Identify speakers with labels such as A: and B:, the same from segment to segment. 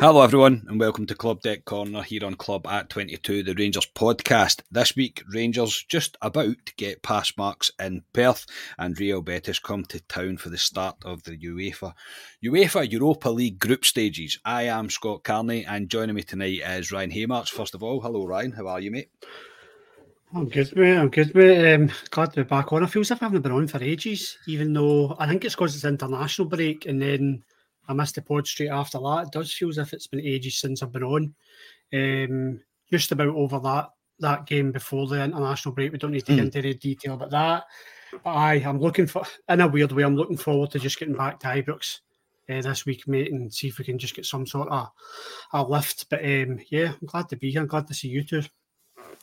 A: Hello, everyone, and welcome to Club Deck Corner here on Club at 22, the Rangers podcast. This week, Rangers just about to get pass marks in Perth, and Real Betis come to town for the start of the UEFA UEFA Europa League group stages. I am Scott Carney, and joining me tonight is Ryan Haymarch. First of all, hello, Ryan. How are you, mate?
B: I'm good, mate. I'm good, mate. Um, glad to be back on. I feel if I haven't been on for ages, even though I think it's because it's international break, and then I missed the pod straight after that. It does feel as if it's been ages since I've been on. Um, just about over that that game before the international break. We don't need to get mm. into any detail about that. But I, I'm looking for, in a weird way, I'm looking forward to just getting back to Ibrox uh, this week, mate, and see if we can just get some sort of a lift. But um, yeah, I'm glad to be here. I'm glad to see you too.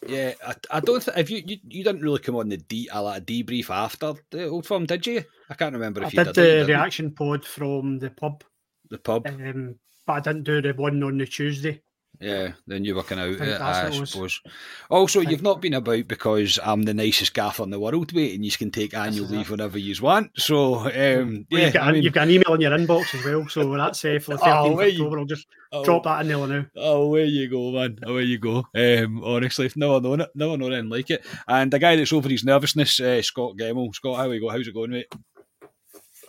A: Yeah, I, I don't think if you, you you didn't really come on the de, a like, debrief after the old firm, did you? I can't remember if
B: I
A: you
B: did.
A: did
B: the reaction pod from the pub
A: the pub.
B: Um, but I didn't do the one on the Tuesday.
A: Yeah, then you were kind of out, I, I suppose. Also, you've not been about because I'm the nicest gaffer in the world, mate, and you can take annual leave whenever you want. So, um, well, yeah,
B: you've got,
A: I mean,
B: you've got, an email in your inbox as well. So that's uh, for the 13th oh, October. I'll just oh, drop that in there now.
A: Oh, where you go, man. Oh, where you go. Um, honestly, never known it. Never known anything like it. And the guy that's over his nervousness, uh, Scott Gemmell. Scott, how are you go? How's it going, mate?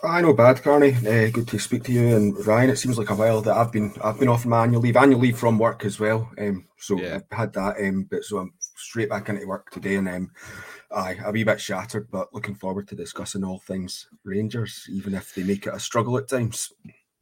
C: I know bad, Carney. Uh, good to speak to you and Ryan. It seems like a while that I've been I've been off my annual leave, annual leave from work as well. Um, so yeah. I had that. Um, but so I'm straight back into work today, and um, I a wee bit shattered, but looking forward to discussing all things Rangers, even if they make it a struggle at times.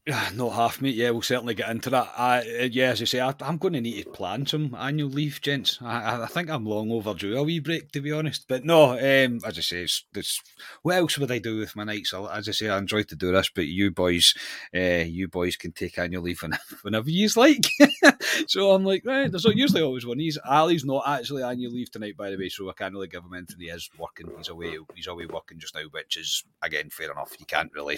A: Yeah, not half, mate. Yeah, we'll certainly get into that. I, uh, yeah, as I say, I, am going to need to plan some annual leave, gents. I, I think I'm long overdue a wee break, to be honest. But no, um, as I say, it's, it's, what else would I do with my nights? As I say, I enjoy to do this, but you boys, uh, you boys can take annual leave whenever you like. so I'm like, right, there's usually always one. He's Ali's not actually annual leave tonight, by the way, so I can't really give him anything. He is working. He's away. He's away working just now, which is again fair enough. You can't really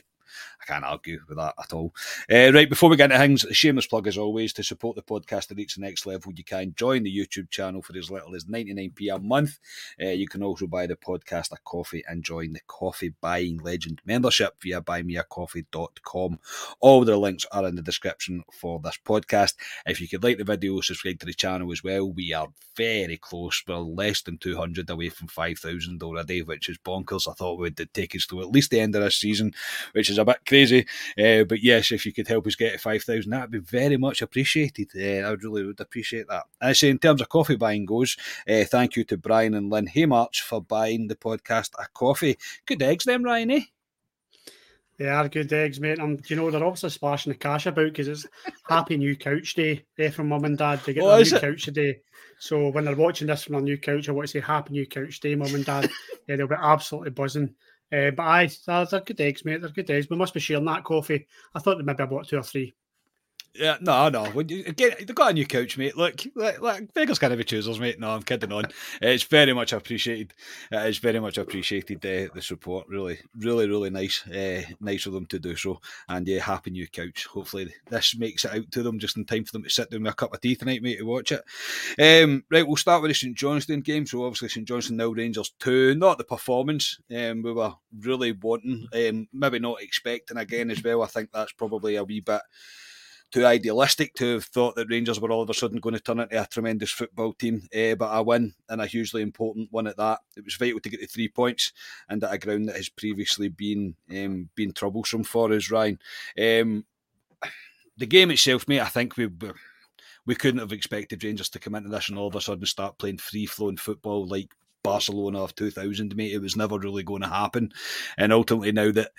A: I can't argue with that at all. Uh, right, before we get into things, shameless plug as always to support the podcast to reach the next level. You can join the YouTube channel for as little as 99p a month. Uh, you can also buy the podcast a coffee and join the Coffee Buying Legend membership via buymeacoffee.com. All the links are in the description for this podcast. If you could like the video, subscribe to the channel as well. We are very close. We're less than 200 away from 5,000 already, which is bonkers. I thought we'd take us to at least the end of this season, which is is a bit crazy. Uh, but yes, if you could help us get to 5,000, that would be very much appreciated. Uh, I would really would appreciate that. I say, in terms of coffee buying goes, uh, thank you to Brian and Lynn Haymarch for buying the podcast a coffee. Good eggs, them, Ryan, eh?
B: They are good eggs, mate. Um, you know, they're obviously splashing the cash about because it's Happy New Couch Day eh, from Mum and Dad. They get
A: Oh,
B: their new
A: it?
B: couch today. So when they're watching this from their new couch, I want to say Happy New Couch Day, Mum and Dad. yeah, they'll be absolutely buzzing. Uh, but I, they're, good eggs, mate. They're good eggs. We must be sharing that coffee. I thought maybe I bought two or three.
A: Yeah, no, no. When you, again, they've got a new couch, mate. Look, like, like beggars can't be choosers, mate. No, I'm kidding on. It's very much appreciated. It's very much appreciated uh, the support. Really, really, really nice. Uh, nice of them to do so. And yeah, happy new couch. Hopefully, this makes it out to them just in time for them to sit down with a cup of tea tonight, mate, to watch it. Um, right, we'll start with the St Johnstone game. So obviously, St Johnstone now Rangers two. Not the performance. Um, we were really wanting. Um, maybe not expecting again as well. I think that's probably a wee bit too idealistic to have thought that Rangers were all of a sudden going to turn into a tremendous football team. Uh, but a win and a hugely important one at that. It was vital to get the three points and at a ground that has previously been um, been troublesome for us, Ryan. Um, the game itself, mate, I think we we couldn't have expected Rangers to come into this and all of a sudden start playing free flowing football like Barcelona of 2000, mate. It was never really going to happen. And ultimately, now that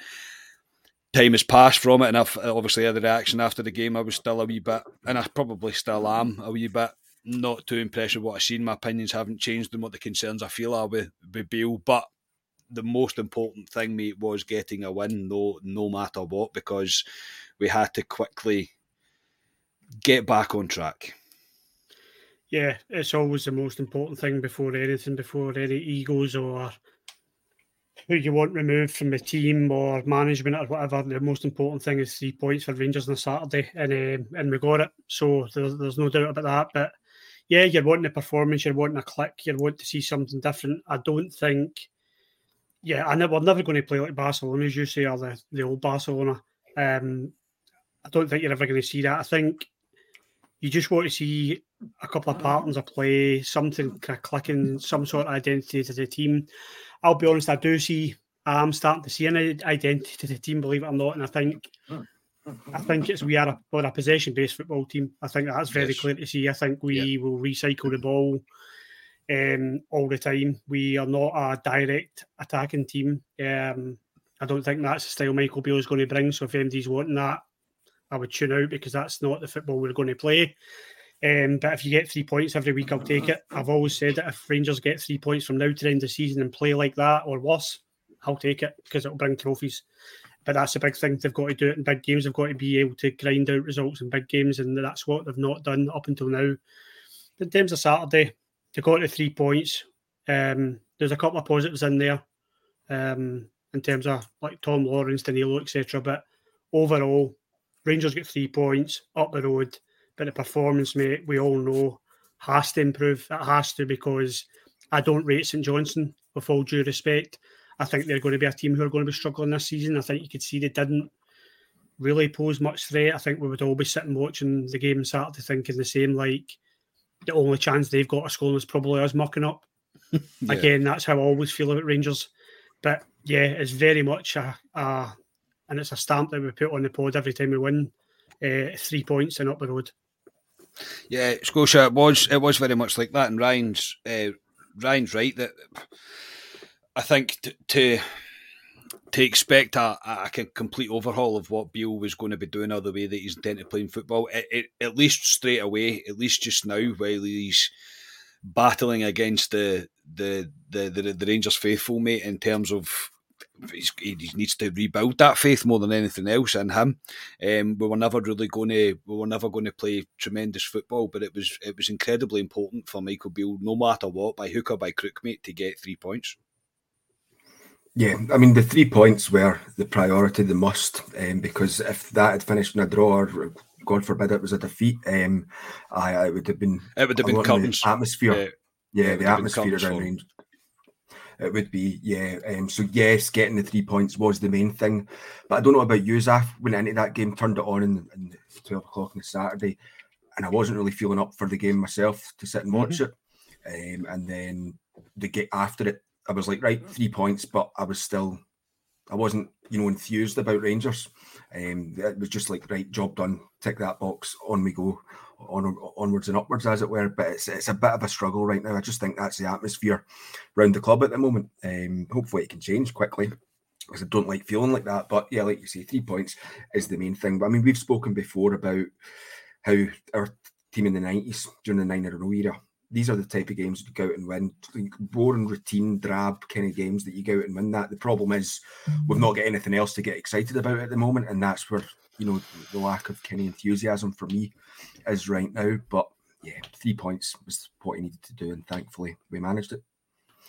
A: time has passed from it, and I've uh, obviously had the reaction after the game. I was still a wee bit, and I probably still am a wee bit not too impressed with what I've seen. My opinions haven't changed and what the concerns I feel are with, with Beale, but the most important thing, mate, was getting a win, no, no matter what, because we had to quickly get back on track.
B: Yeah, it's always the most important thing before anything, before any egos or who you want removed from the team or management or whatever. The most important thing is three points for Rangers on Saturday, and um, and we got it. So there's, there's no doubt about that. But yeah, you're wanting a performance, you're wanting a click, you're wanting to see something different. I don't think, yeah, I never, we're never going to play like Barcelona, as you say, or the, the old Barcelona. Um, I don't think you're ever going to see that. I think you just want to see a couple of patterns of play, something kind of clicking, some sort of identity to the team. I'll be honest, I do see, I'm starting to see an identity to the team, believe it or not, and I think. I think it's we are a, we're a possession based football team. I think that's very
A: Yes.
B: clear to see. I think we will recycle the ball um, all the time. We are not a direct attacking team. Um, I don't think that's the style Michael Beale is going to bring. So if MD's wanting that, I would tune out because that's not the football we're going to play. Um, but if you get three points every week, I'll take it. I've always said that if Rangers get three points from now to the end of the season and play like that or worse, I'll take it because it'll bring trophies. But that's a big thing. They've got to do it in big games. They've got to be able to grind out results in big games, and that's what they've not done up until now. In terms of Saturday, they got to three points. Um, there's a couple of positives in there, um, in terms of like Tom Lawrence, Danilo, etc. But overall, Rangers get three points up the road. But the performance, mate, we all know has to improve. It has to because I don't rate St Johnstone with all due respect. I think they're going to be a team who are going to be struggling this season. I think you could see they didn't really pose much threat. I think we would all be sitting watching the game Saturday thinking the same, like the only chance they've got of scoring is probably us mucking up.
A: Yeah.
B: Again, that's how I always feel about Rangers. But yeah, it's very much a, a and it's a stamp that we put on the pod every time we win. Uh, three points and up the road.
A: Yeah, Scotia, it was it was very much like that, and Ryan's uh, Ryan's right that I think t- to to expect a, a complete overhaul of what Beale was going to be doing or the way that he's intended to playing football, it, it, at least straight away, at least just now, while he's battling against the the the, the, the Rangers faithful, mate, in terms of he needs to rebuild that faith more than anything else in him. Um, we were never really going to we were never going to play tremendous football, but it was it was incredibly important for Michael Beale, no matter what, by hook or by crook, mate, to get three points.
C: Yeah, I mean the three points were the priority, the must, um, because if that had finished in a draw, or God forbid it was a defeat, um, I, I would have been
A: It would have been curtains.
C: atmosphere.
A: Yeah.
C: yeah,
A: Yeah, it would
C: the atmosphere around
A: for 'em.
C: Rangers. It would be, yeah. Um, so yes, getting the three points was the main thing. But I don't know about you, Zaf, when into that game, turned it on in, in twelve o'clock on a Saturday, and I wasn't really feeling up for the game myself to sit and watch it. Um, and then the get after it, I was like, right, three points, but I was still, I wasn't, you know, enthused about Rangers. Um, it was just like, right, job done, tick that box, on we go, on onwards and upwards, as it were. But it's it's a bit of a struggle right now. I just think that's the atmosphere around the club at the moment. Um, hopefully, it can change quickly. because I don't like feeling like that. But yeah, like you say, three points is the main thing. But I mean, we've spoken before about how our team in the nineties during the nine row era. These are the type of games you go out and win. Boring, routine, drab kind of games that you go out and win. That the problem is we've not got anything else to get excited about at the moment, and that's where you know the lack of kind of enthusiasm for me is right now. But yeah, three points was what he needed to do, and thankfully we managed it.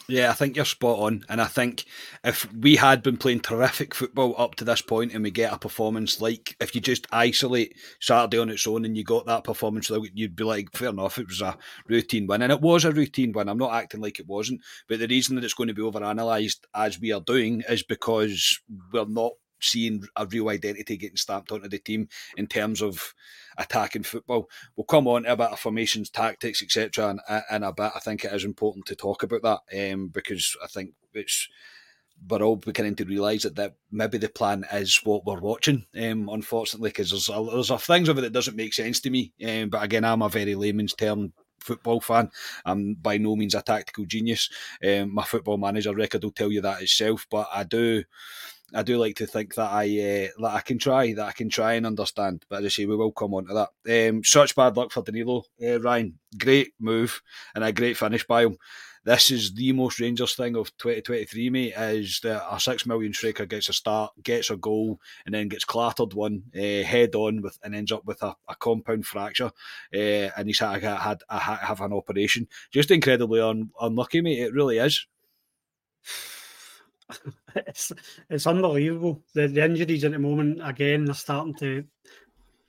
A: Yeah, I think you're spot on. And I think if we had been playing terrific football up to this point and we get a performance like if you just isolate Saturday on its own and you got that performance, you'd be like, fair enough, it was a routine win. And it was a routine win. I'm not acting like it wasn't. But the reason that it's going to be over analysed as we are doing is because we're not seeing a real identity getting stamped onto the team in terms of attacking football. We'll come on to a bit of formations, tactics, etc. And a bit, I think it is important to talk about that um, because I think it's we're all beginning to realise that, that maybe the plan is what we're watching. Um, unfortunately, because there's a, there's a things of it that doesn't make sense to me. Um, but again, I'm a very layman's term football fan. I'm by no means a tactical genius. Um, my football manager record will tell you that itself, but I do. I do like to think that I uh, that I can try, that I can try and understand. But as I say, we will come on to that. Um, such bad luck for Danilo, uh, Ryan. Great move and a great finish by him. This is the most Rangers thing of 2023, mate. Is that a six million striker gets a start, gets a goal, and then gets clattered one uh, head on with, and ends up with a, a compound fracture, uh, and he's had, had, had have an operation. Just incredibly un, unlucky, mate. It really is.
B: it's it's unbelievable. The, the injuries at the moment again they're starting to.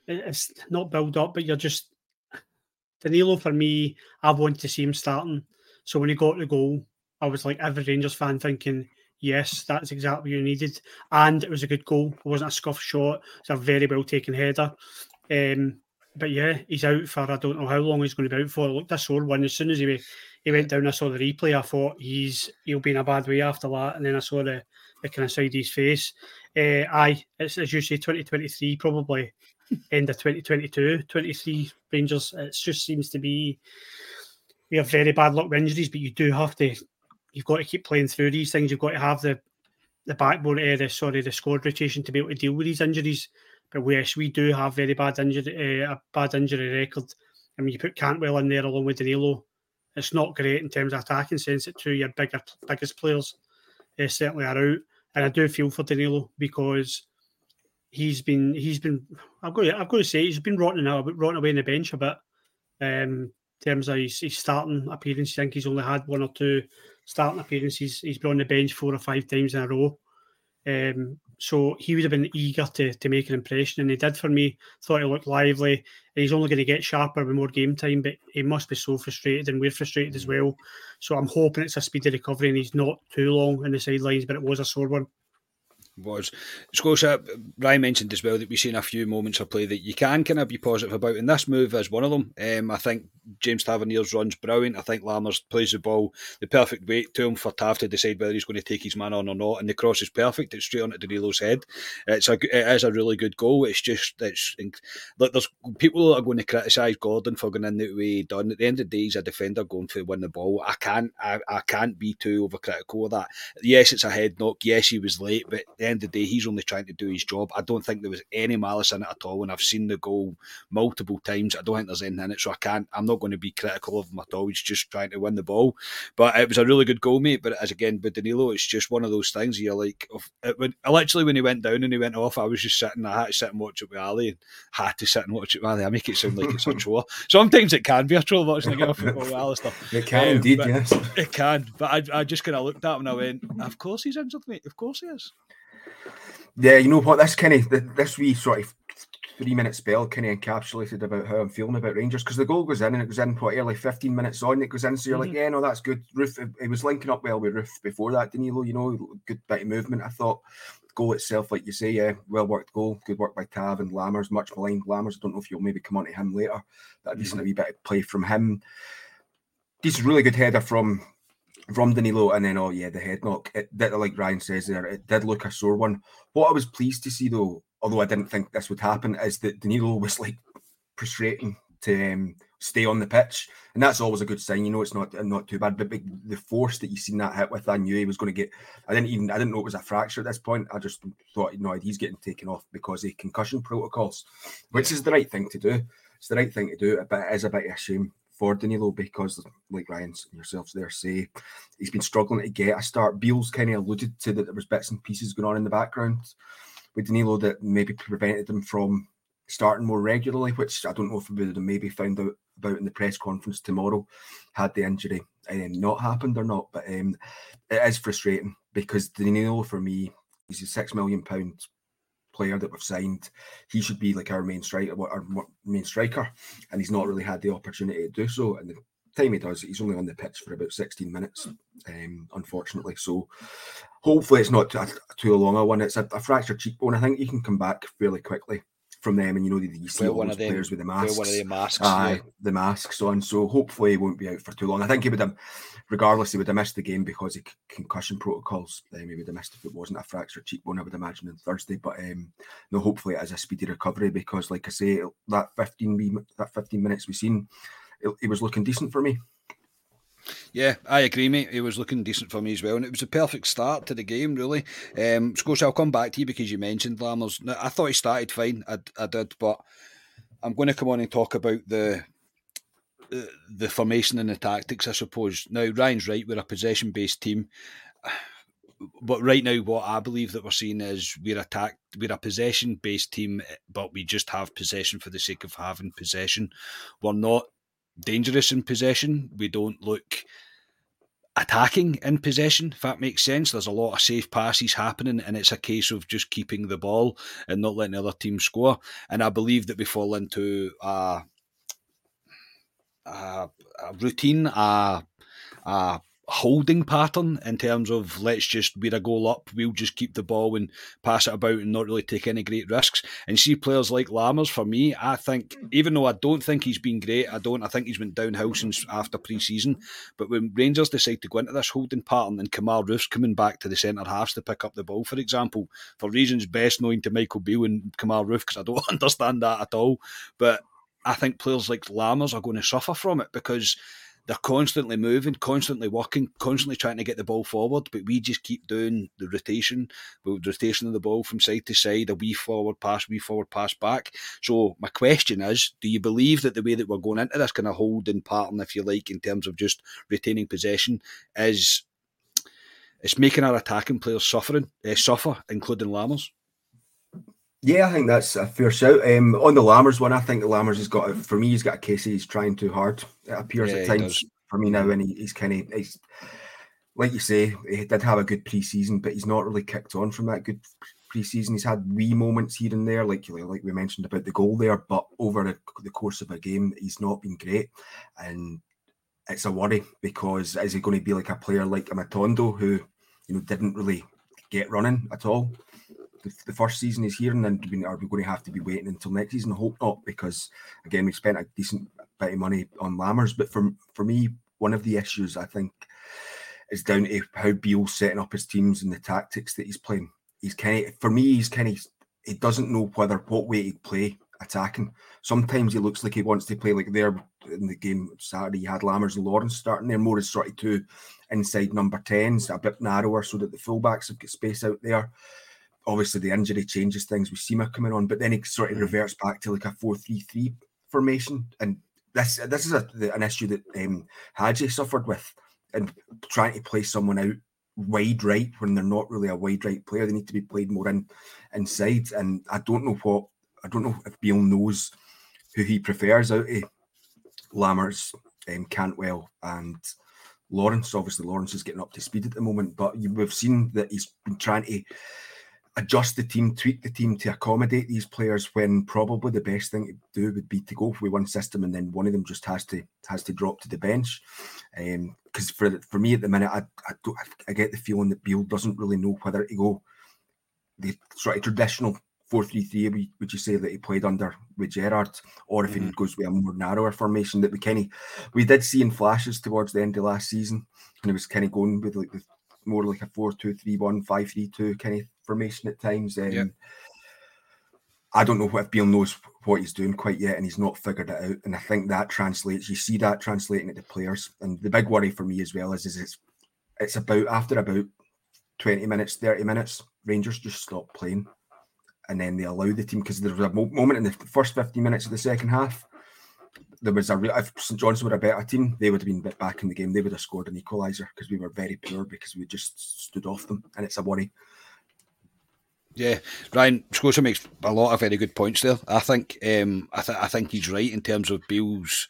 B: It's not build up, but you're just Danilo for me. I wanted to see him starting. So when he got the goal, I was like every Rangers fan thinking, yes, that's exactly what you needed, and it was a good goal. It wasn't a scuff shot. It's a very well taken header. Um, but yeah, he's out for I don't know how long he's going to be out for. Looked a sore one as soon as he he went down. I saw the replay. I thought he's he'll be in a bad way after that, and then I saw the, the kind of side of his face. Uh, aye, it's as you say, 2023 probably end of 2022, 23 Rangers. It just seems to be we have very bad luck with injuries, but you do have to. You've got to keep playing through these things. You've got to have the the backbone, uh, sorry, the squad rotation to be able to deal with these injuries. But yes, we do have very bad injury, uh, a bad injury record. I mean, you put Cantwell in there along with Danilo. It's not great in terms of attacking sense. That two your bigger, biggest players uh, certainly are out, and I do feel for Danilo because he's been he's been I've got to, I've got to say he's been rotting out, rotting away in the bench a bit. Um, in terms of his, his starting appearances, I think he's only had one or two starting appearances. He's been on the bench four or five times in a row. Um, so he would have been eager to, to make an impression, and he did for me. Thought he looked lively, and he's only going to get sharper with more game time. But he must be so frustrated, and we're frustrated as mm. well. So I'm hoping it's a speedy recovery, and he's not too long in the sidelines. But it was a sore one
A: was. Scotia, Ryan mentioned as well that we've seen a few moments of play that you can kind of be positive about, and this move is one of them. Um, I think James Tavernier's run's brilliant. I think Lammers plays the ball the perfect weight to him for Tav to decide whether he's going to take his man on or not, and the cross is perfect. It's straight onto Danilo's head. It's a, it is a really good goal. It's just, it's look, there's people that are going to criticise Gordon for going in the way he done. At the end of the day, he's a defender going to win the ball. I can't, I, I can't be too overcritical of that. Yes, it's a head knock. Yes, he was late, but the end of the day, he's only trying to do his job. I don't think there was any malice in it at all. And I've seen the goal multiple times. I don't think there's anything in it, so I can't. I'm not going to be critical of him at all. He's just trying to win the ball. But it was a really good goal, mate. But as again, with Danilo, it's just one of those things. You're like, it, when, literally when he went down and he went off, I was just sitting. I had to sit and watch it with Ali, and had to sit and watch it with Ali. I make it sound like it's a chore. Sometimes it can be a chore watching the game of football with Alistair.
C: It can um, indeed, yes.
A: It can. But I, I just kind of looked at him and I went, "Of course he's injured, mate. Of course he is."
C: Yeah, you know what? This kind of this wee sort of three minute spell kind of encapsulated about how I'm feeling about Rangers because the goal goes in and it goes in what early 15 minutes on it goes in. So you're mm-hmm. like, yeah, no, that's good. Roofe, it was linking up well with Roofe before that, Danilo, you know, good bit of movement. I thought goal itself, like you say, yeah, well worked goal, good work by Tav and Lammers, much maligned Lammers. I don't know if you'll maybe come on to him later. That mm-hmm. decent a wee bit of play from him. This is really good header from from Danilo, and then oh yeah, the head knock. It did, like Ryan says there, it did look a sore one. What I was pleased to see though, although I didn't think this would happen, is that Danilo was like prostrating to um, stay on the pitch, and that's always a good sign. You know, it's not not too bad. But the force that you seen that hit with, I knew he was going to get. I didn't even I didn't know it was a fracture at this point. I just thought, you know, he's getting taken off because of concussion protocols, which is the right thing to do. It's the right thing to do, but it is a bit of a shame for Danilo because, like Ryan yourselves there say, he's been struggling to get a start. Beale's kind of alluded to that there was bits and pieces going on in the background with Danilo that maybe prevented him from starting more regularly, which I don't know if we would have maybe found out about in the press conference tomorrow had the injury um, not happened or not. But um, it is frustrating because Danilo, for me, he's a six million pound player that we've signed. He should be like our main striker, our main striker, and he's not really had the opportunity to do so. And the time he does, he's only on the pitch for about 16 minutes, um, unfortunately. So hopefully it's not too, too long a one. It's a, a fractured cheekbone. I think he can come back fairly quickly from them, and you know you see all those players with the masks,
A: one of the masks,
C: aye, yeah. the masks on. So hopefully he won't be out for too long. I think he would have, regardless, he would have missed the game because of concussion protocols. Um, he would have missed if it wasn't a fractured cheekbone. I would imagine on Thursday, but um, no, hopefully it is a speedy recovery because, like I say, that fifteen that fifteen minutes we seen, it, it was looking decent for me.
A: Yeah, I agree, mate. He was looking decent for me as well, and it was a perfect start to the game, really. Um, Scotia, I'll come back to you because you mentioned Lammers. I thought he started fine, I, I did, but I'm going to come on and talk about the uh, the formation and the tactics, I suppose. Now, Ryan's right, we're a possession based team. But right now, what I believe that we're seeing is we're attacked, we're a possession based team, but we just have possession for the sake of having possession. We're not dangerous in possession. We don't look attacking in possession, if that makes sense. There's a lot of safe passes happening, and it's a case of just keeping the ball and not letting the other team score. And I believe that we fall into a, a, a routine, a, a holding pattern in terms of let's just we're a goal up, we'll just keep the ball and pass it about and not really take any great risks. And see players like Lammers, for me, I think even though I don't think he's been great, I don't I think he's went downhill since after pre season. But when Rangers decide to go into this holding pattern and Kemar Roofe's coming back to the centre halves to pick up the ball, for example, for reasons best known to Michael Beale and Kemar Roofe, because I don't understand that at all. But I think players like Lammers are going to suffer from it because they're constantly moving, constantly working, constantly trying to get the ball forward, but we just keep doing the rotation, the rotation of the ball from side to side, a wee forward pass, wee forward pass back. So my question is, do you believe that the way that we're going into this kind of holding pattern, if you like, in terms of just retaining possession, is it's making our attacking players suffering, uh, suffer, including Lammers?
C: Yeah, I think that's a fair shout. Um, on the Lammers one, I think the Lammers has got for me. He's got a case. He's trying too hard. It appears yeah, at times for me now, and he, he's kind of he's like you say. He did have a good preseason, but he's not really kicked on from that good preseason. He's had wee moments here and there, like like we mentioned about the goal there, but over the, the course of a game, he's not been great, and it's a worry because is he going to be like a player like a Matondo who you know didn't really get running at all? The, first season is here, and then we are we going to have to be waiting until next season? I hope not, because again we spent a decent bit of money on Lammers. But for for me, one of the issues I think is down to how Beale's setting up his teams and the tactics that he's playing. He's kind of for me, he's kind of he doesn't know whether what way to play attacking. Sometimes he looks like he wants to play like there in the game Saturday. You had Lammers and Lawrence starting there more as sort of inside number tens, a bit narrower so that the fullbacks have got space out there obviously the injury changes things with Sima coming on, but then he sort of mm. reverts back to like a four-three-three formation. And this this is a, an issue that um, Hagi suffered with, and trying to play someone out wide right when they're not really a wide right player. They need to be played more in inside. And I don't know what I don't know if Beale knows who he prefers out of Lammers, um, Cantwell, and Lawrence. Obviously, Lawrence is getting up to speed at the moment, but we've seen that he's been trying to adjust the team, tweak the team to accommodate these players when probably the best thing to do would be to go with one system and then one of them just has to has to drop to the bench. Because um, for for me at the minute, I I, don't, I get the feeling that Beale doesn't really know whether to go the sort of traditional four three three. Would you say that he played under with Gerrard, or if mm-hmm. he goes with a more narrower formation that we kind of we did see in flashes towards the end of last season, and it was kind of going with like the more like a 4 2 3 1 5 3 2 kind of formation at times. Um, I don't know what if Beale knows what he's doing quite yet, and he's not figured it out. And I think that translates. You see that translating into players. And the big worry for me as well is, is it's it's about after about twenty minutes, thirty minutes, Rangers just stop playing, and then they allow the team because there was a moment in the first fifteen minutes of the second half. There was a real, if St John's were a better team, they would have been back in the game. They would have scored an equaliser because we were very poor because we just stood off them, and it's a worry.
A: Yeah, Ryan Scotia makes a lot of very good points there. I think um, I, th- I think he's right in terms of Beale's.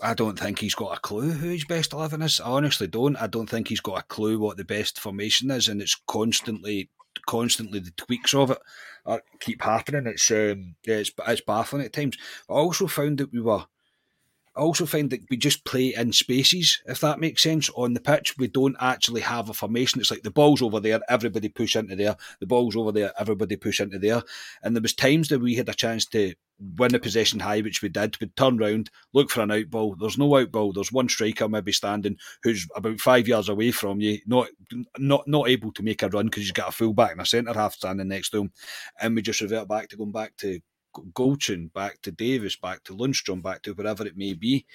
A: I don't think he's got a clue who his best eleven is. I honestly don't. I don't think he's got a clue what the best formation is, and it's constantly, constantly the tweaks of it are, keep happening. It's um, yeah, it's it's baffling at times. I also found that we were I also find that we just play in spaces, if that makes sense. On the pitch, we don't actually have a formation. It's like the ball's over there, everybody push into there. The ball's over there, everybody push into there. And there was times that we had a chance to win a possession high, which we did. We'd turn round, look for an out ball. There's no out ball. There's one striker maybe standing who's about five yards away from you, not not not able to make a run because he's got a full back and a centre half standing next to him. And we just revert back to going back to Goldson, back to Davis, back to Lundstram, back to wherever it may be.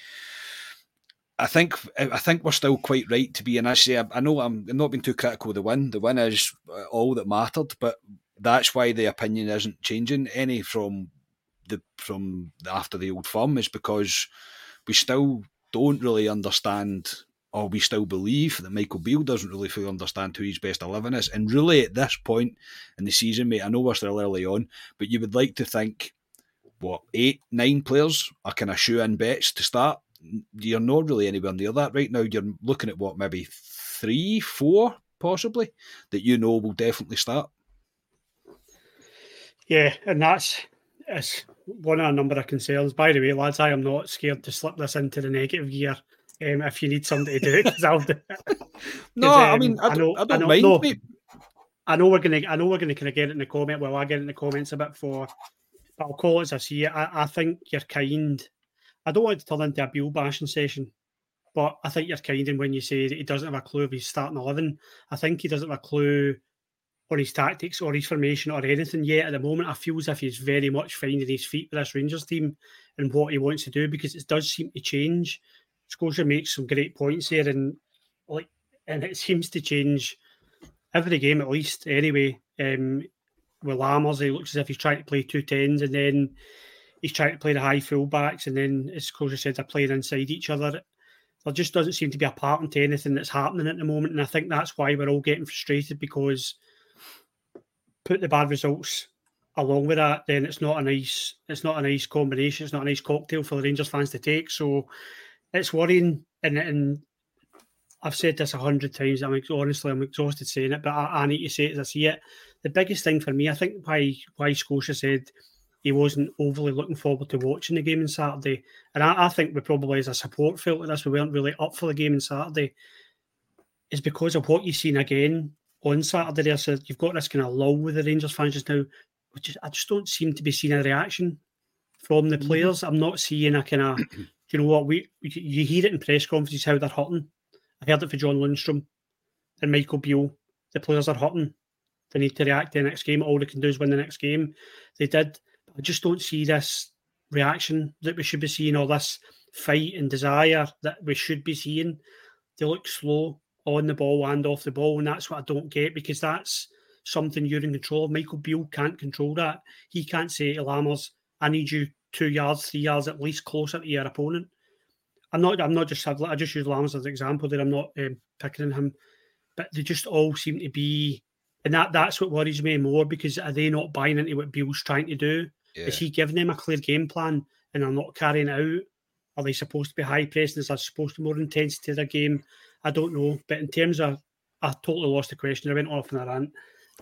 A: I think I think we're still quite right to be, and I say I know I'm not being too critical of the win. The win is uh, all that mattered, but that's why the opinion isn't changing any from the from after the old firm is because we still don't really understand or we still believe that Michael Beale doesn't really fully understand who his best 11 is. And really, at this point in the season, mate, I know we're still early on, but you would like to think, what, eight, nine players are kind of shoe in bets to start. You're not really anywhere near that right now. You're looking at what, maybe three, four, possibly, that you know will definitely start.
B: Yeah, and that's it's one of a number of concerns. By the way, lads, I am not scared to slip this into the negative gear um, if you need somebody to do it, because I'll do it.
A: no, um, I mean, I, know, I don't I know, mind. No,
B: I know we're gonna, I know we're gonna kind of get it in the comment. Well, I get it in the comments a bit for, but I'll call it as I see it. I, I think you're kind. I don't want it to turn into a Beale bashing session, but I think you're kind in when you say that he doesn't have a clue of his starting eleven. I think he doesn't have a clue on his tactics or his formation or anything yet. At the moment, I feel as if he's very much finding his feet with this Rangers team and what he wants to do because it does seem to change. Scotia makes some great points here, and like, and it seems to change every game at least. Anyway, um, with Lammers, he looks as if he's trying to play two tens, and then he's trying to play the high fullbacks, and then as Scotia said, they're playing inside each other. There just doesn't seem to be a pattern to anything that's happening at the moment, and I think that's why we're all getting frustrated because put the bad results along with that, then it's not a nice it's not a nice combination. It's not a nice cocktail for the Rangers fans to take. So it's worrying, and and I've said this a hundred times. I'm honestly I'm exhausted saying it, but I, I, need to say it as I see it. The biggest thing for me, I think, why why Scotia said he wasn't overly looking forward to watching the game on Saturday, and I, I think we probably as a support felt like this, we weren't really up for the game on Saturday, is because of what you've seen again on Saturday. There, so you've got this kind of lull with the Rangers fans just now, which is, I just don't seem to be seeing a reaction from the mm-hmm. players. I'm not seeing a kind of you know what? We you hear it in press conferences how they're hurting. I heard it for John Lundstram and Michael Beale. The players are hurting. They need to react to the next game. All they can do is win the next game. They did. I just don't see this reaction that we should be seeing, or this fight and desire that we should be seeing. They look slow on the ball and off the ball, and that's what I don't get because that's something you're in control of. Michael Beale can't control that. He can't say to Lammers, I need you two yards, three yards at least closer to your opponent. I'm not. I'm not just. I just use Lammers as an example. That I'm not um, picking on him, but they just all seem to be, and that that's what worries me more because are they not buying into what Beale's trying to do? Yeah. Is he giving them a clear game plan and they're not carrying it out? Are they supposed to be high pressing? Is there supposed to be more intensity to their game? I don't know. But in terms of, I totally lost the question. I went off on a rant.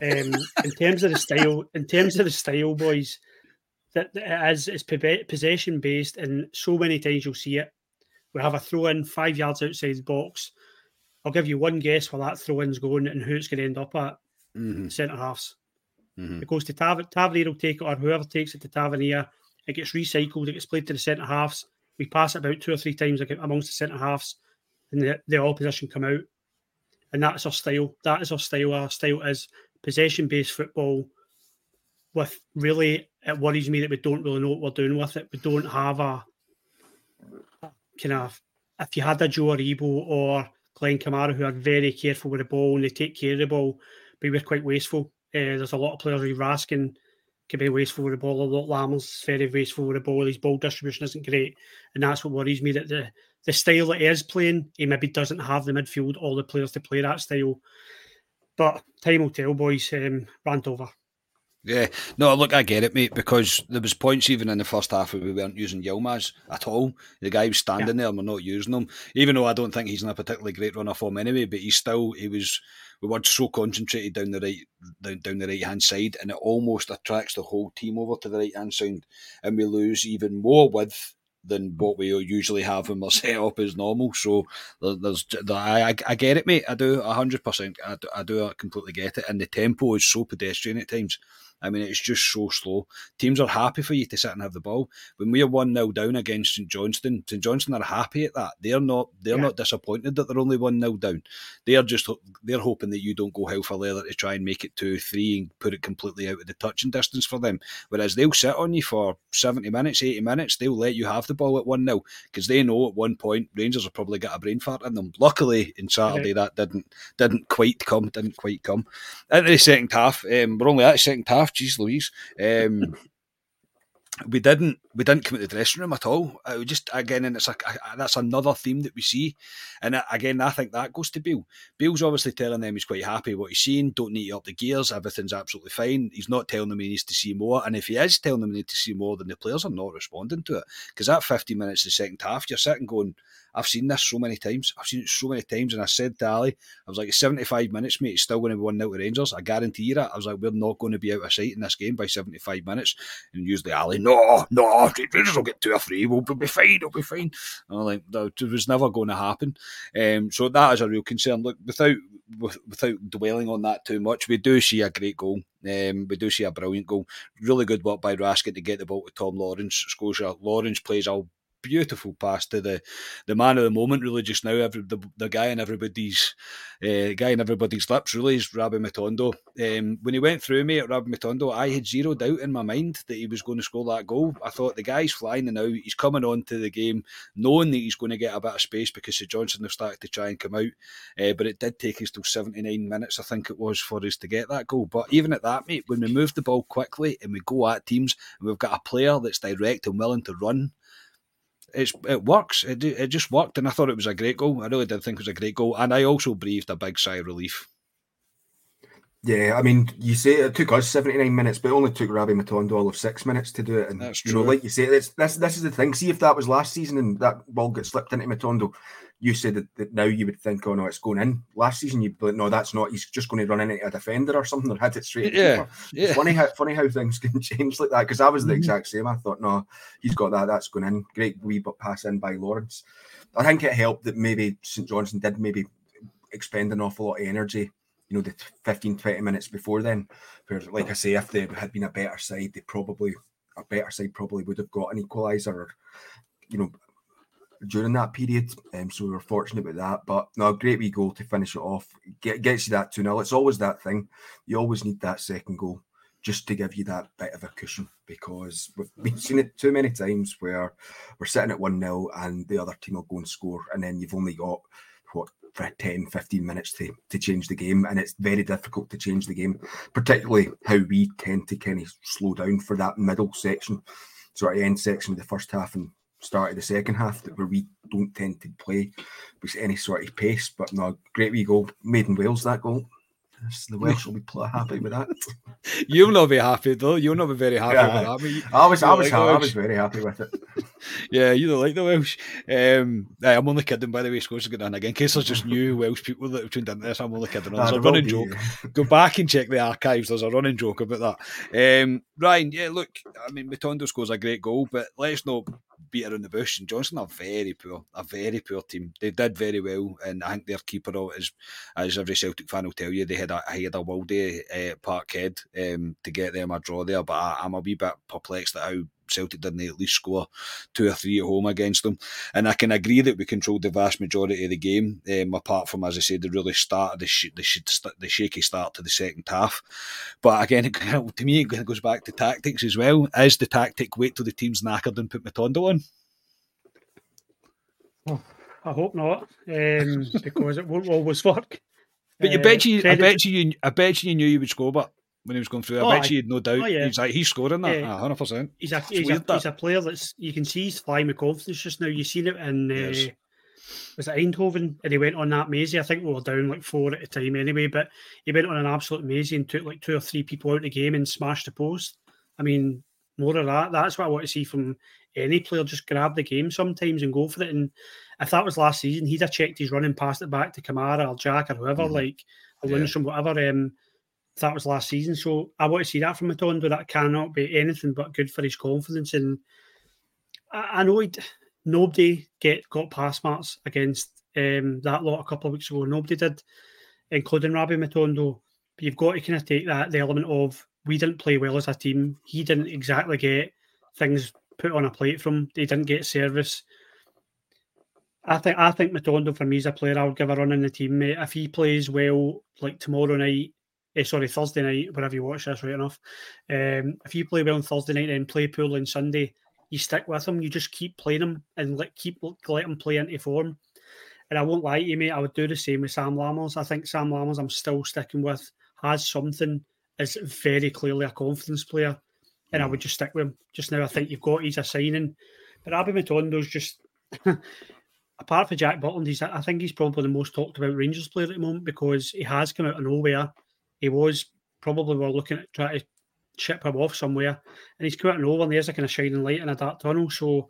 B: Um, in terms of the style, in terms of the style, boys, that, it is it's possession based, and so many times you'll see it. We have a throw in five yards outside the box. I'll give you one guess where that throw in's going and who it's going to end up at. Mm-hmm. Centre halves. Mm-hmm. It goes to Tav- Tavernier will take it, or whoever takes it to Tavernier. It gets recycled. It gets played to the centre halves. We pass it about two or three times amongst the centre halves, and the, the opposition come out. And that's our style. That is our style. Our style is possession based football with really it worries me that we don't really know what we're doing with it. We don't have a, kind of if you had a Joe Aribo or Glenn Kamara who are very careful with the ball and they take care of the ball, but we're quite wasteful. Uh, there's a lot of players who Raskin can be wasteful with the ball. A lot Lammers very wasteful with the ball. His ball distribution isn't great, and that's what worries me. That the the style that he is playing, he maybe doesn't have the midfield, all the players to play that style. But time will tell, boys. Um, rant over.
A: Yeah, no, look, I get it, mate, because there was points even in the first half where we weren't using Yilmaz at all. The guy was standing yeah. there and we're not using him. Even though I don't think he's in a particularly great run of form anyway, but he's still he was we were so concentrated down the right down, down the right hand side and it almost attracts the whole team over to the right hand side and we lose even more width than what we usually have when we're set up as normal. So there's, I, I get it, mate. I do hundred percent. I do, I do completely get it. And the tempo is so pedestrian at times. I mean, it's just so slow. Teams are happy for you to sit and have the ball. When we are one 0 down against St Johnstone, St Johnstone are happy at that. They're not. They're yeah. not disappointed that they're only one 0 down. They are just. They're hoping that you don't go hell for leather to try and make it two three and put it completely out of the touching distance for them. Whereas they'll sit on you for seventy minutes, eighty minutes. They'll let you have the ball at one 0 because they know at one point Rangers have probably got a brain fart in them. Luckily, in Saturday that didn't didn't quite come. Didn't quite come. Into the second half, um, we're only at the second half. Jeez Louise. Um, we didn't we didn't come to the dressing room at all. Uh, it was just again, and it's a, that's another theme that we see. And again, I think that goes to Beale. Beale's obviously telling them he's quite happy what he's seen. Don't need to up the gears. Everything's absolutely fine. He's not telling them he needs to see more. And if he is telling them he needs to see more, then the players are not responding to it. Because that 50 minutes the second half, you're sitting going, I've seen this so many times. I've seen it so many times, and I said to Ali, I was like, 75 minutes, mate. It's still going to be one out to Rangers. I guarantee you that. I was like, we're not going to be out of sight in this game by 75 minutes. And usually Ali, no, no, Rangers will get two or three. We'll, be fine. We'll be fine. And I'm like, it was never going to happen. Um, so that is a real concern. Look, without without dwelling on that too much, we do see a great goal. Um, we do see a brilliant goal. Really good work by Raskin to get the ball to Tom Lawrence. Scotia Lawrence plays a beautiful pass to the the man of the moment. Really, just now, every the, the guy in everybody's uh, guy in everybody's lips. Really, is Rabbi Matondo. Um, when he went through me at Rabbi Matondo, I had zero doubt in my mind that he was going to score that goal. I thought the guy's flying now. He's coming on to the game, knowing that he's going to get a bit of space because St Johnstone have started to try and come out. Uh, but it did take us till seventy nine minutes, I think it was, for us to get that goal. But even at that, mate, when we move the ball quickly and we go at teams, and we've got a player that's direct and willing to run it's it works. It it just worked, and I thought it was a great goal. I really did think it was a great goal, and I also breathed a big sigh of relief.
C: Yeah, I mean, you say it took us seventy nine minutes, but it only took Rabbi Matondo all of six minutes to do it. And
A: That's
C: you
A: true.
C: know, like you say, this this is the thing. See if that was last season and that ball got slipped into Matondo, you said that, that, now you would think, oh no, it's going in. Last season, you'd be like, no, that's not. He's just going to run into a defender or something or hit it straight.
A: Yeah, yeah.
C: funny how funny how things can change like that. Because I was the
A: Mm-hmm.
C: exact same. I thought, no, he's got that. That's going in. Great wee but pass in by Lawrence. I think it helped that maybe St Johnstone did maybe expend an awful lot of energy. You know, the 15, 20 minutes before then. Where, like I say, if they had been a better side, they probably a better side probably would have got an equaliser or you know during that period. Um, so we were fortunate with that. But no, great wee goal to finish it off. Get, gets you that 2 0. It's always that thing. You always need that second goal just to give you that bit of a cushion because we've, seen it too many times where we're sitting at 1 0 and the other team will go and score. And then you've only got, what, for 10, 15 minutes to, to change the game. And it's very difficult to change the game, particularly how we tend to kind of slow down for that middle section, sort of end section of the first half and start of the second half, that where we don't tend to play with any sort of pace. But no, great wee goal. Made in Wales, that goal. Yes, The Welsh will be happy with that.
A: You'll not be happy though. You'll not be very happy
C: Yeah.
A: with that.
C: I was, I was,
A: like
C: ha- I was very happy with it.
A: Yeah, you don't like the Welsh. Um, aye, I'm only kidding, by the way. Scotia got done again. In case there's just new Welsh people that have tuned into this, I'm only kidding. There's
C: Ah,
A: a running
C: be,
A: joke. Go back and check the archives. There's a running joke about that. Um, Ryan, yeah, look, I mean, Matondo scores a great goal, but let's not beat around the bush. And Johnson are very poor, a very poor team. They did very well, and I think their keeper, as as every Celtic fan will tell you, they had a he had a will day uh, at Parkhead um, to get them a draw there. But I, I'm a wee bit perplexed at how Celtic didn't at least score two or three at home against them. And I can agree that we controlled the vast majority of the game, um, apart from, as I said, the really start the, sh- the, sh- the shaky start to the second half. But again, to me, it goes back to tactics as well. Is the tactic wait till the team's knackered and put Matondo on?
B: Oh, I hope not, um, because it won't always work.
A: But you uh, bet you, I bet you, I bet you knew you would score, but when he was going through. I oh, bet you had no doubt. Oh, yeah. He's like he's scoring that, hundred percent.
B: He's a he's, a, he's a player that's you can see he's flying with confidence just now. You've seen it in uh, yes. was it Eindhoven, and he went on that mazy. I think we were down like four at a time anyway, but he went on an absolute mazy and took like two or three people out of the game and smashed the post. I mean, more of that. That's what I want to see from any player. Just grab the game sometimes and go for it. And if that was last season, he'd have checked his running, passed it back to Kamara or Jack or whoever, mm. like or yeah. Lundstram, whatever. Um, that was last season. So I want to see that from Matondo. That cannot be anything but good for his confidence. And I, I know he'd, nobody get got pass marks against um, that lot a couple of weeks ago. Nobody did, including Rabbi Matondo. But you've got to kind of take that the element of we didn't play well as a team. He didn't exactly get things put on a plate from. They didn't get service. I think I think Matondo for me is a player I would give a run in the team, mate. If he plays well, like tomorrow night, eh, sorry, Thursday night, wherever you watch this, right enough. Um, if you play well on Thursday night and play pool on Sunday, you stick with them. You just keep playing them and let keep let him play into form. And I won't lie to you, mate. I would do the same with Sam Lammers. I think Sam Lammers, I'm still sticking with, has something. Is very clearly a confidence player, and I would just stick with him. Just now, I think you've got he's a signing, but Rabbi Matondo's just. apart from Jack Butland, he's I think he's probably the most talked about Rangers player at the moment because he has come out of nowhere he was probably were looking at trying to chip him off somewhere, and he's coming over and there's a kind of shining light in a dark tunnel. So,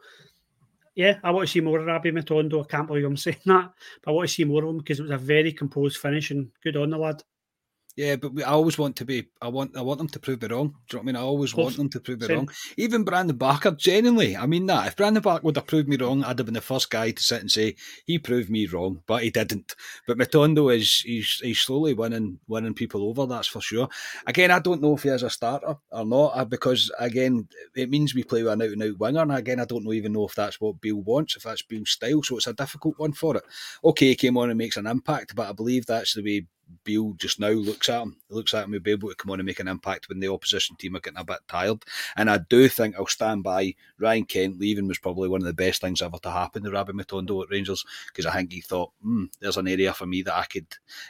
B: yeah, I want to see more of Rabbi Matondo. I can't believe I'm saying that, but I want to see more of him because it was a very composed finish and good on the lad.
A: Yeah, but we, I always want to be. I want. I want them to prove me wrong. Do you know what I mean? I always want them to prove me Same. wrong. Even Brandon Barker, genuinely. I mean that. If Brandon Barker would have proved me wrong, I'd have been the first guy to sit and say he proved me wrong, but he didn't. But Matondo is he's he's slowly winning winning people over. That's for sure. Again, I don't know if he is a starter or not uh, because again, it means we play with an out and out winger. And again, I don't even know if that's what Beale wants, if that's Beale's style. So it's a difficult one for it. Okay, he came on and makes an impact, but I believe that's the way Beale just now looks at him, looks at him to be able to come on and make an impact when the opposition team are getting a bit tired. And I do think I'll stand by Ryan Kent leaving was probably one of the best things ever to happen to Rabbi Matondo at Rangers because I think he thought, hmm, there's an area for me that I could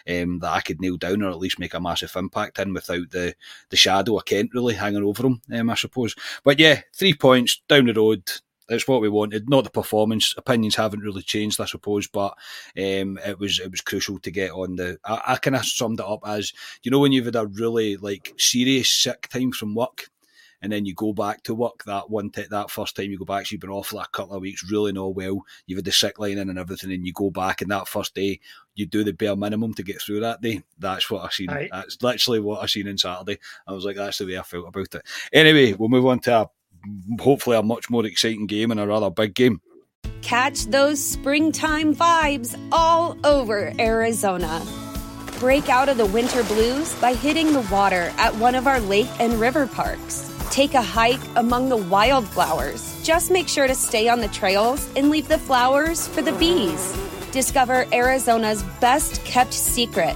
A: um, that I could nail down or at least make a massive impact in without the the shadow of Kent really hanging over him, um, I suppose. But yeah, three points down the road it's what we wanted. Not the performance. Opinions haven't really changed, I suppose, but um, it was it was crucial to get on the. I, I kind of summed it up as you know when you've had a really like serious sick time from work, and then you go back to work that one t- that first time you go back, so you've been off for like a couple of weeks, really not well. You've had the sick line in and everything, and you go back, and that first day you do the bare minimum to get through that day. That's what I seen. Right. That's literally what I seen on Saturday. I was like, that's the way I felt about it. Anyway, we'll move on to a hopefully a much more exciting game and a rather big game.
D: Catch those springtime vibes all over Arizona. Break out of the winter blues by hitting the water at one of our lake and river parks. Take a hike among the wildflowers. Just make sure to stay on the trails and leave the flowers for the bees. Discover Arizona's best kept secret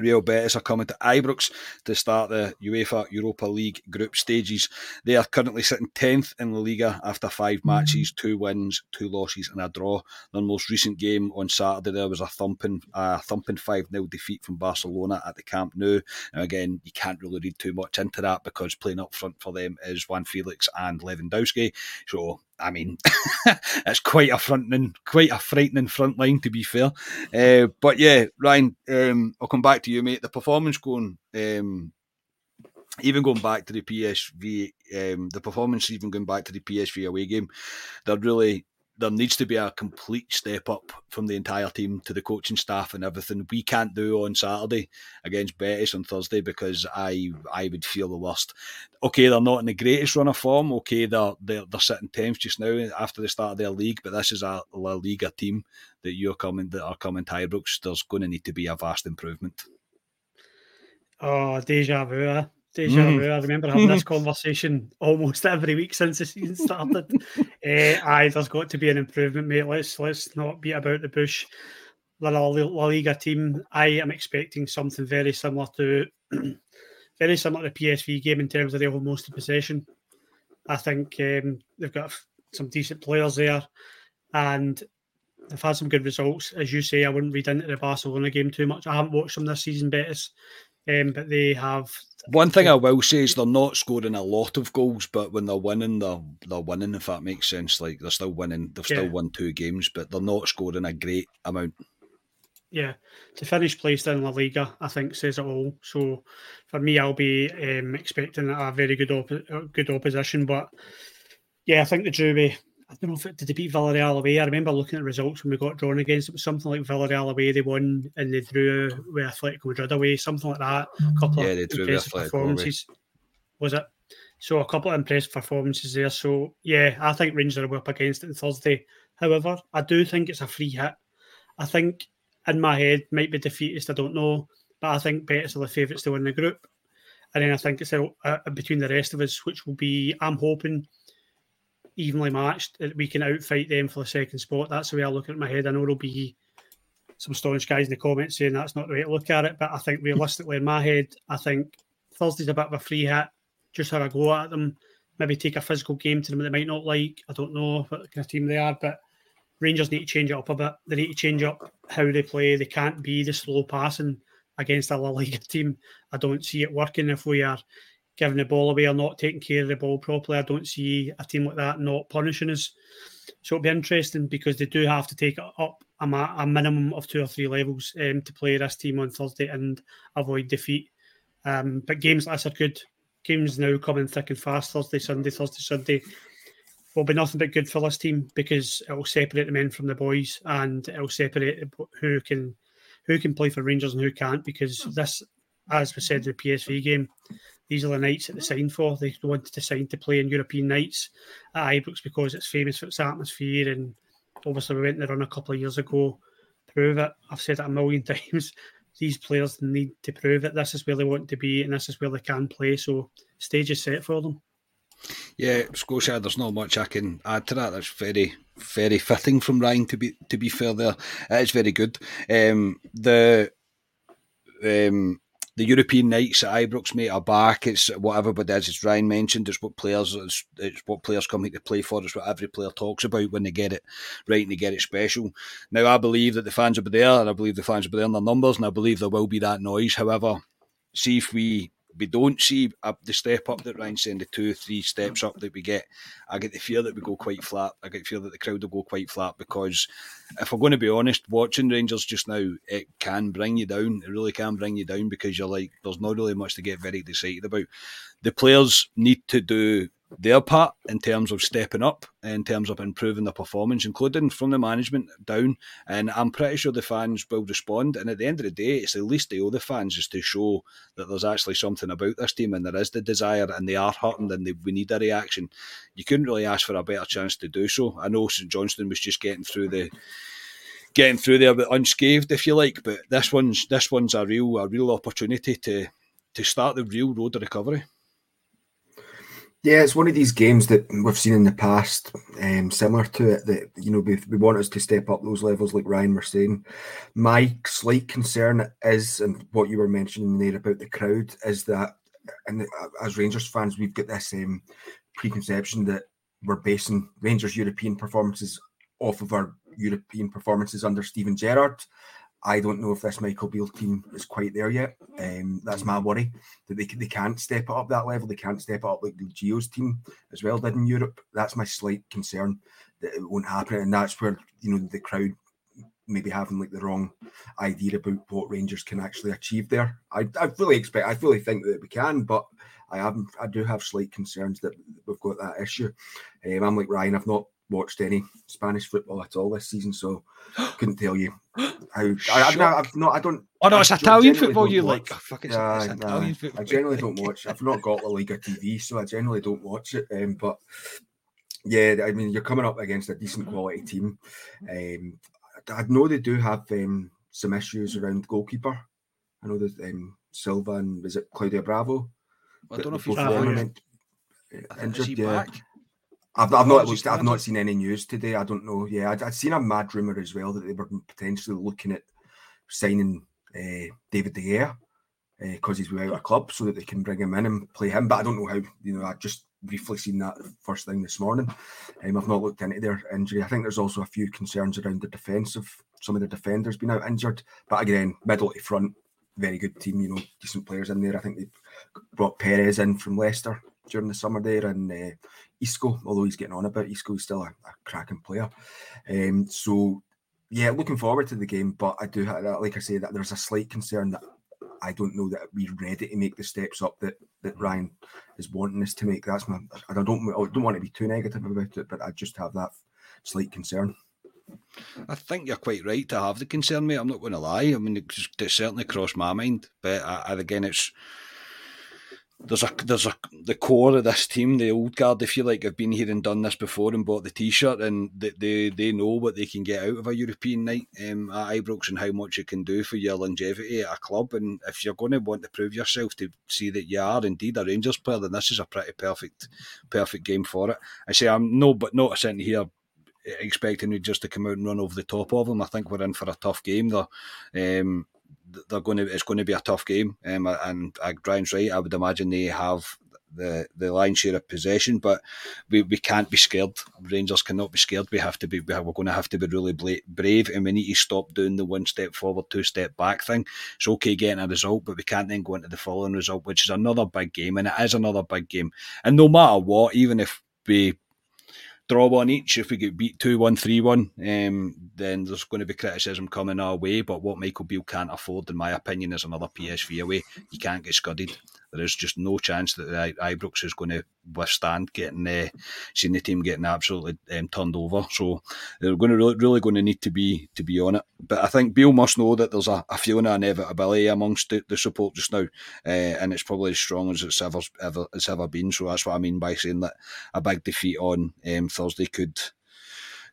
A: Real Betis are coming to Ibrox to start the UEFA Europa League group stages. They are currently sitting 10th in La Liga after five mm-hmm. matches, two wins, two losses, and a draw. Their most recent game on Saturday there was a thumping, a thumping 5 0 defeat from Barcelona at the Camp Nou. Now, again, you can't really read too much into that because playing up front for them is João Félix and Lewandowski. So I mean, it's quite a frightening, quite a frightening front line to be fair. Uh, but yeah, Ryan, um, I'll come back to you, mate. The performance going, um, even going back to the PSV, um, the performance even going back to the PSV away game, they're really there needs to be a complete step up from the entire team to the coaching staff and everything. We can't do on Saturday against Betis on Thursday because I I would feel the worst. Okay, they're not in the greatest run of form. Okay, they're they're, they're sitting tenth just now after the start of their league, but this is a La Liga team that you're coming that are coming to Ibrox. There's going to need to be a vast improvement.
B: Oh, deja vu. Deja
A: Mm.
B: vu. I remember having this conversation almost every week since the season started. uh, aye, there's got to be an improvement, mate. Let's let's not beat about the bush. La, La, La Liga team, I am expecting something very similar to very similar to the PSV game in terms of they hold most of possession. I think um, they've got some decent players there, and they've had some good results. As you say, I wouldn't read into the Barcelona game too much. I haven't watched them this season, Betis, um, but they have
A: One thing I will say is they're not scoring a lot of goals, but when they're winning, they're they're winning. If that makes sense, like they're still winning. They've still
B: Yeah.
A: won two games, but they're not scoring a great amount.
B: yeah, to finish placed in La Liga, I think says it all. So for me, I'll be um, expecting a very good op- uh, good opposition. But yeah, I think the me. I don't know if it did they beat Villarreal away. I remember looking at the results when we got drawn against it. was something like Villarreal away. They won and they drew with Atletico Madrid away. Something like that. A couple
A: Yeah,
B: of
A: they drew with
B: impressive
A: Atletico away.
B: performances. Was it? So a couple of impressive performances there. So yeah, I think Rangers are up against it on Thursday. However, I do think it's a free hit. I think in my head might be defeatist. I don't know, but I think Betis are the favourites to win the group. And then I think it's uh, between the rest of us, which will be, I'm hoping, evenly matched. We can outfight them for the second spot. That's the way I look at my head. I know there'll be some staunch guys in the comments saying that's not the way to look at it, but I think realistically, in my head, I think Thursday's a bit of a free hit. Just have a go at them. Maybe take a physical game to them that they might not like. I don't know what kind of team they are, but Rangers need to change it up a bit. They need to change up how they play. They can't be the slow passing against a La Liga team. I don't see it working if we are giving the ball away or not taking care of the ball properly. I don't see a team like that not punishing us. So it'll be interesting because they do have to take up a, a minimum of two or three levels um, to play this team on Thursday and avoid defeat. Um, but games like this are good. Games now coming thick and fast Thursday, Sunday, Thursday, Sunday will be nothing but good for this team because it will separate the men from the boys and it will separate who can who can play for Rangers and who can't because this, as we said, the PSV game, these are the nights that they signed for. They wanted to sign to play in European nights at Ibrox because it's famous for its atmosphere and obviously we went there on a couple of years ago. Prove it. I've said it a million times. These players need to prove it. This is where they want to be and this is where they can play. So stage is set for them.
A: Yeah, Scotia. There's not much I can add to that. That's very, very fitting from Ryan. To be to be fair, there it's very good. Um, the um, the European nights at Ibrox, mate, are back. It's what everybody is. As Ryan mentioned, it's what players it's, it's what players come here to play for. It's what every player talks about when they get it right and they get it special. Now, I believe that the fans will be there, and I believe the fans will be there in their numbers, and I believe there will be that noise. However, see if we we don't see the step up that Ryan's saying, the two, or three steps up that we get, I get the fear that we go quite flat. I get the fear that the crowd will go quite flat because if we're going to be honest, watching Rangers just now, it can bring you down. It really can bring you down because you're like, there's not really much to get very excited about. The players need to do their part in terms of stepping up, in terms of improving their performance, including from the management down. And I'm pretty sure the fans will respond. And at the end of the day, it's the least they owe the fans is to show that there's actually something about this team and there is the desire and they are hurting and they, we need a reaction. You couldn't really ask for a better chance to do so. I know St Johnstone was just getting through the getting through there but unscathed if you like, but this one's this one's a real a real opportunity to to start the real road to recovery.
C: Yeah, it's one of these games that we've seen in the past, um, similar to it. That you know we, we want us to step up those levels, like Ryan was saying. My slight concern is, and what you were mentioning there about the crowd, is that, and as Rangers fans, we've got this um, preconception that we're basing Rangers European performances off of our European performances under Steven Gerrard. I don't know if this Michael Beale team is quite there yet. Um, that's my worry that they they can't step it up that level. They can't step it up like the Gio's team as well did in Europe. That's my slight concern that it won't happen, and that's where you know the crowd maybe having like the wrong idea about what Rangers can actually achieve there. I, I fully expect, I fully think that we can, but I have I do have slight concerns that we've got that issue. Um, I'm like Ryan, I've not watched any Spanish football at all this season, so couldn't tell you how. I, I've, not, I've not. I don't.
A: Oh no, it's
C: I
A: Italian football.
C: don't
A: You
C: watch-
A: like? Oh, fuck, it's, it's Italian football.
C: I generally don't watch. I've not got La Liga TV, so I generally don't watch it. Um, but yeah, I mean, you're coming up against a decent quality team. Um, I I know they do have um, some issues around goalkeeper. I know that um, Silva and is it Claudio Bravo?
A: I don't know if he's
C: of them
A: back.
C: are meant-
A: I think-
C: injured.
A: Is he
C: yeah.
A: back?
C: I've, I've not looked. I've not seen any news today. I don't know. Yeah, I'd, I'd seen a mad rumor as well that they were potentially looking at signing uh, David De Gea because he's without a club, so that they can bring him in and play him. But I don't know how. You know, I just briefly seen that first thing this morning. Um, I've not looked into their injury. I think there's also a few concerns around the defensive. Some of the defenders been out injured, but again, middle to front, very good team. You know, decent players in there. I think they brought Perez in from Leicester during the summer there, and uh, Isco, although he's getting on a bit, Isco is still a, a cracking player. Um, so yeah, looking forward to the game, but I do have, like I say, that there's a slight concern that I don't know that we're ready to make the steps up that that Ryan is wanting us to make. That's my. I don't. I don't want to be too negative about it, but I just have that slight concern.
A: I think you're quite right to have the concern, mate. I'm not going to lie. I mean, it's certainly crossed my mind, but I, I, again, it's there's a there's a the core of this team, the old guard, if you like, have been here and done this before and bought the t-shirt, and they they, they know what they can get out of a European night um, at Ibrox and how much it can do for your longevity at a club. And if you're going to want to prove yourself to see that you are indeed a Rangers player, then this is a pretty perfect perfect game for it. I say I'm no, but not sitting here expecting Rangers to come out and run over the top of them. I think we're in for a tough game. They're, um, they're going to. It's going to be a tough game. Um, and Brian's right. I would imagine they have the the lion's share of possession, but we, we can't be scared. Rangers cannot be scared. We have to be. We're going to have to be really brave, and we need to stop doing the one step forward, two step back thing. It's okay getting a result, but we can't then go into the following result, which is another big game, and it is another big game. And no matter what, even if we draw one each. If we get beat 2 1, 3 1, um, then there's going to be criticism coming our way. But what Michael Beale can't afford, in my opinion, is another PSV away. You can't get scudded. There is just no chance that the Ibrox is going to withstand getting uh, seeing the team getting absolutely um, turned over. So they're going to really, really going to need to be to be on it. But I think Beale must know that there's a, a feeling of inevitability amongst the, the support just now, uh, and it's probably as strong as it's ever ever it's ever been. So that's what I mean by saying that a big defeat on um, Thursday could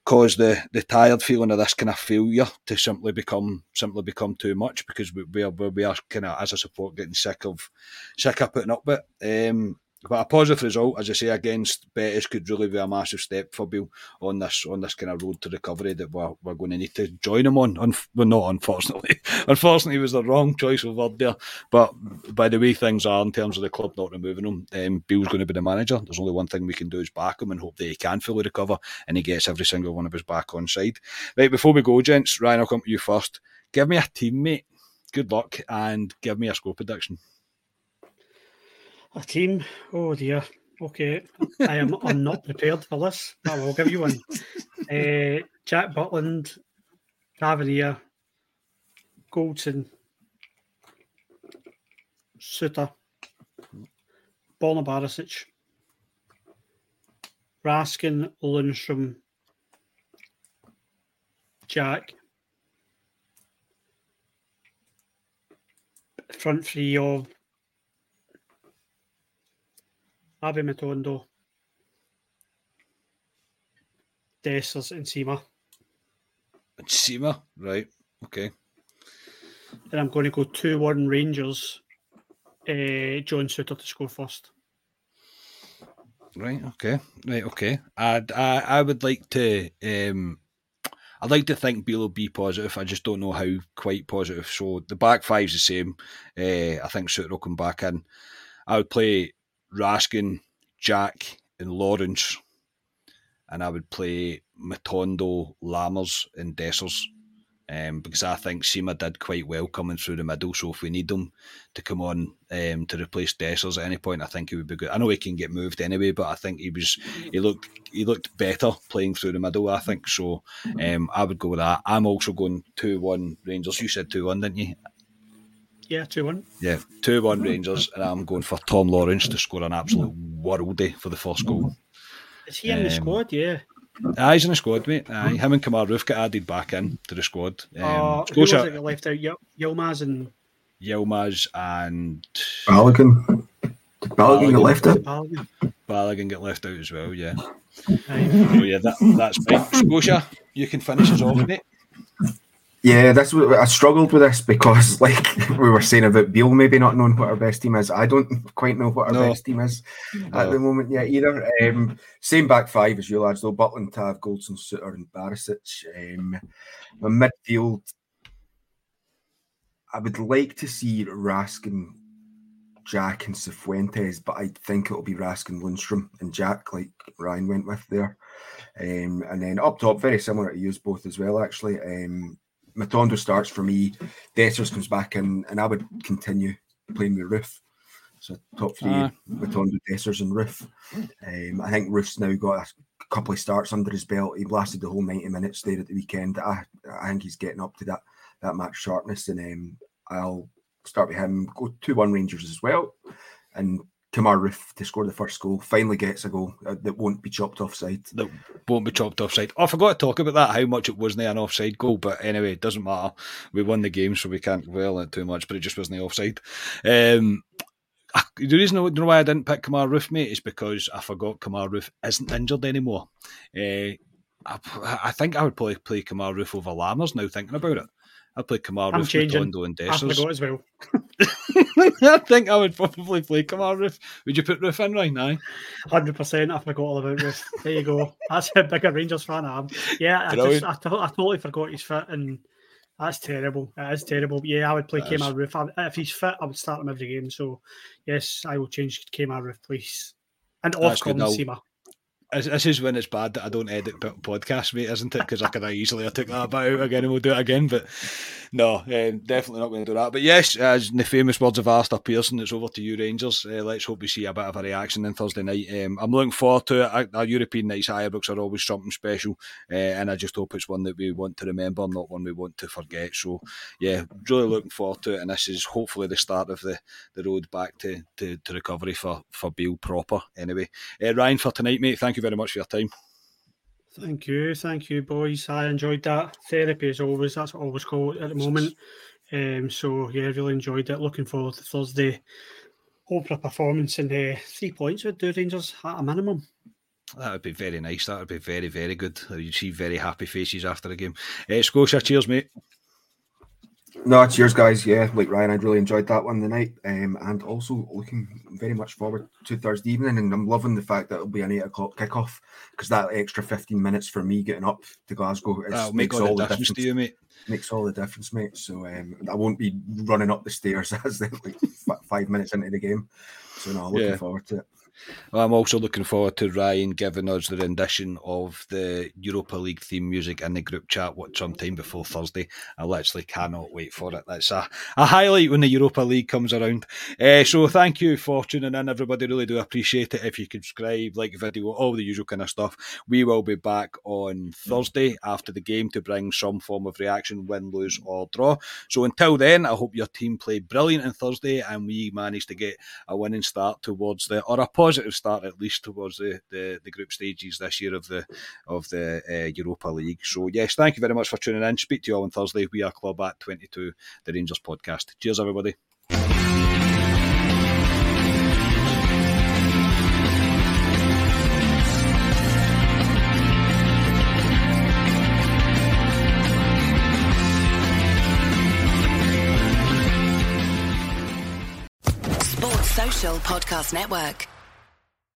A: cause the, the tired feeling of this kind of failure to simply become simply become too much because we, we are we are kind of as a support getting sick of sick of putting up with. it. Um, but a positive result, as I say, against Betis could really be a massive step for Beale on this on this kind of road to recovery that we're, we're going to need to join him on. Unf- well, not unfortunately. unfortunately, was the wrong choice of word there. But by the way things are in terms of the club not removing him, um, Beale's going to be the manager. There's only one thing we can do is back him and hope that he can fully recover and he gets every single one of us back on side. Right, before we go, gents, Ryan, I'll come to you first. Give me a teammate. Good luck and give me a score prediction.
B: A team? Oh dear. Okay, I am. I'm not prepared for this. I will give you one. Uh, Jack Butland, Tavernier, Goldson, Souttar, Borna Barisic, Raskin, Lundstram, Jack. Front three of Rabbi Matondo, Dessers, and Sima.
A: And Sima, right? Okay.
B: Then I'm going to go 2 1 Rangers. Uh, John Souttar to score first.
A: Right. Okay. Right. Okay. I'd, I I would like to. Um, I'd like to think Beale will be positive. I just don't know how quite positive. So the back five's the same. Uh, I think Souttar will come back in. I would play Raskin, Jack, and Lawrence, and I would play Matondo, Lammers, and Dessers. Um, because I think Sima did quite well coming through the middle. So if we need him to come on um, to replace Dessers at any point, I think it would be good. I know he can get moved anyway, but I think he was he looked he looked better playing through the middle. I think so. Um, I would go with that. I'm also going two one Rangers. You said two one, didn't you?
B: Yeah, 2 1.
A: Yeah, two one Rangers, and I'm going for Tom Lawrence to score an absolute worldie for the first goal.
B: Is he in the
A: Um,
B: squad? Yeah.
A: Aye, he's in the squad, mate. Aye, him and Kemar Roofe got added back in to the squad. Um,
B: uh, who was it that left out? Yil- Yilmaz and
A: Yilmaz and
C: Balogun. Did Balogun get left out?
B: Balogun.
A: Balogun get left out as well. Yeah. So yeah, that, that's fine. Scotia, you can finish us off, mate.
C: Yeah, that's what I struggled with this because, like we were saying about Beale maybe not knowing what our best team is. I don't quite know what our
A: No.
C: best team is
A: No.
C: at the moment yet either. Um, same back five as you lads though: Butland, Tav, Goldson, Souttar, and Barisic. Um, my midfield, I would like to see Raskin, Jack, and Cifuentes, but I think it'll be Raskin, Lundstram, and Jack, like Ryan went with there. Um, and then up top, very similar to use both as well, actually. Um, Matondo starts for me. Dessers comes back in, and I would continue playing with Roofe. So top three,
A: Aye.
C: Matondo, Dessers, and Roofe. Um, I think Roofe's now got a couple of starts under his belt. He blasted the whole ninety minutes there at the weekend. I, I think he's getting up to that that match sharpness, and um, I'll start with him. Go two one Rangers as well, and Kemar Roofe to score the first goal. Finally gets a goal uh, that won't be chopped offside.
A: That won't be chopped offside. Oh, I forgot to talk about that, how much it wasn't an offside goal, but anyway, it doesn't matter. We won the game, so we can't dwell on it too much, but it just wasn't the offside. Um, the reason I, you know why I didn't pick Kemar Roofe, mate, is because I forgot Kemar Roofe isn't injured anymore. Uh, I, I think I would probably play Kemar Roofe over Lammers now, thinking about it. I'd play Kemar
B: I'm
A: Roofe,
B: changing.
A: Matondo, and
B: I
A: Dessers.
B: forgot as well.
A: I think I would probably play Kemar Roofe. Would you put Roofe in, right now?
B: Hundred percent. I forgot all about this. There you go. That's how big a Rangers fan I am. Yeah, I just
A: Brilliant.
B: I, to- I totally forgot he's fit, and that's terrible. It is terrible. Yeah, I would play
A: That is.
B: Kemar Roofe. I, if he's fit, I would start him every game. So yes, I will change Kemar Roofe, please. And off
A: good.
B: Colin
A: Now-
B: Seamer.
A: This, is when it's bad that I don't edit podcasts, mate, isn't it? Because I could have easily took that out again and we'll do it again. But no, um, definitely not going to do that. But yes, as in the famous words of Alistair Pearson, it's over to you, Rangers. Uh, let's hope we see a bit of a reaction on Thursday night. Um, I'm looking forward to it. Our- European nights at Ibrox are always something special, uh, and I just hope it's one that we want to remember, not one we want to forget. So, yeah, really looking forward to it. And this is hopefully the start of the, the road back to, to, to recovery for, for Beale proper, anyway. Uh, Ryan, for tonight, mate, thank you very much for your time.
B: Thank you, thank you, boys. I enjoyed that therapy as always. That's what I always call it at the moment. Um, so yeah, really enjoyed it. Looking forward to Thursday. Hope for a performance and uh, three points would do Rangers at a minimum.
A: That would be very nice. That would be very, very good. You'd see very happy faces after the game. Uh, Scotia, cheers, mate.
C: No, cheers, guys. Yeah, like Ryan, I really enjoyed that one tonight, um, and also looking very much forward to Thursday evening. And I'm loving the fact that it'll be an eight o'clock kickoff because that extra 15 minutes for me getting up to Glasgow is,
A: That'll make all the difference to you, mate.
C: Makes all the difference, mate. So um, I won't be running up the stairs as they're like five minutes into the game. So no, looking
A: Yeah.
C: forward to it.
A: Well, I'm also looking forward to Ryan giving us the rendition of the Europa League theme music in the group chat what sometime before Thursday. I literally cannot wait for it. That's a, a highlight when the Europa League comes around. Uh, so thank you for tuning in, everybody. Really do appreciate it. If you subscribe, like video, all the usual kind of stuff. We will be back on Thursday after the game to bring some form of reaction, win, lose, or draw. So until then, I hope your team play brilliant on Thursday and we manage to get a winning start towards the, or positive start at least towards the, the, the group stages this year of the of the uh, Europa League. So yes, thank you very much for tuning in. Speak to you all on Thursday. We are Club at 22, the Rangers podcast. Cheers, everybody.
E: Sports Social Podcast Network.